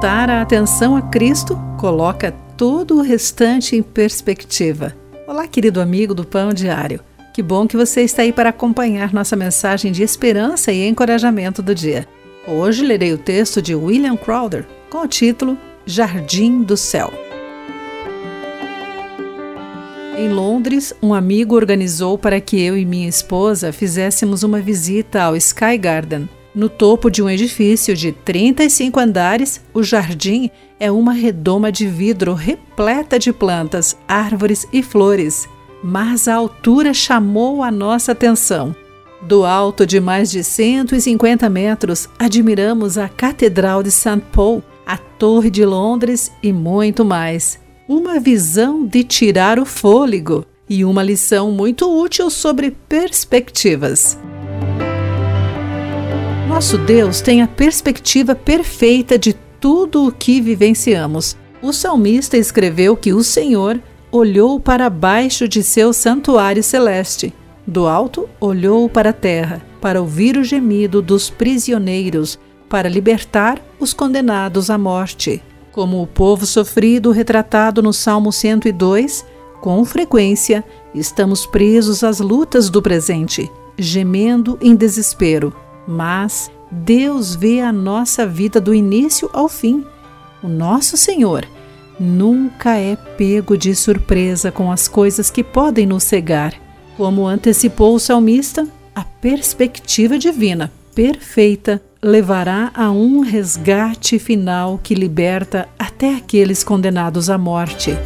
voltar a atenção a Cristo coloca todo o restante em perspectiva. Olá, querido amigo do Pão Diário. Que bom que você está aí para acompanhar nossa mensagem de esperança e encorajamento do dia. Hoje lerei o texto de William Crowder com o título Jardim do Céu. Em Londres, um amigo organizou para que eu e minha esposa fizéssemos uma visita ao Sky Garden. No topo de um edifício de 35 andares, o jardim é uma redoma de vidro repleta de plantas, árvores e flores. Mas a altura chamou a nossa atenção. Do alto de mais de 150 metros, admiramos a Catedral de St. Paul, a Torre de Londres e muito mais. Uma visão de tirar o fôlego e uma lição muito útil sobre perspectivas. Nosso Deus tem a perspectiva perfeita de tudo o que vivenciamos. O salmista escreveu que o Senhor olhou para baixo de seu santuário celeste. Do alto, olhou para a terra, para ouvir o gemido dos prisioneiros, para libertar os condenados à morte. Como o povo sofrido retratado no Salmo 102, com frequência estamos presos às lutas do presente, gemendo em desespero mas Deus vê a nossa vida do início ao fim. O nosso Senhor nunca é pego de surpresa com as coisas que podem nos cegar. Como antecipou o salmista, a perspectiva divina perfeita levará a um resgate final que liberta até aqueles condenados à morte.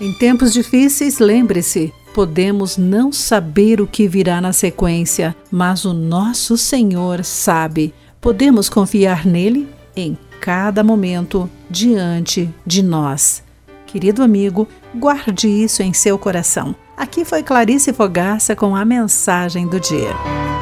Em tempos difíceis, lembre-se, Podemos não saber o que virá na sequência, mas o nosso Senhor sabe. Podemos confiar nele em cada momento diante de nós. Querido amigo, guarde isso em seu coração. Aqui foi Clarice Fogaça com a mensagem do dia.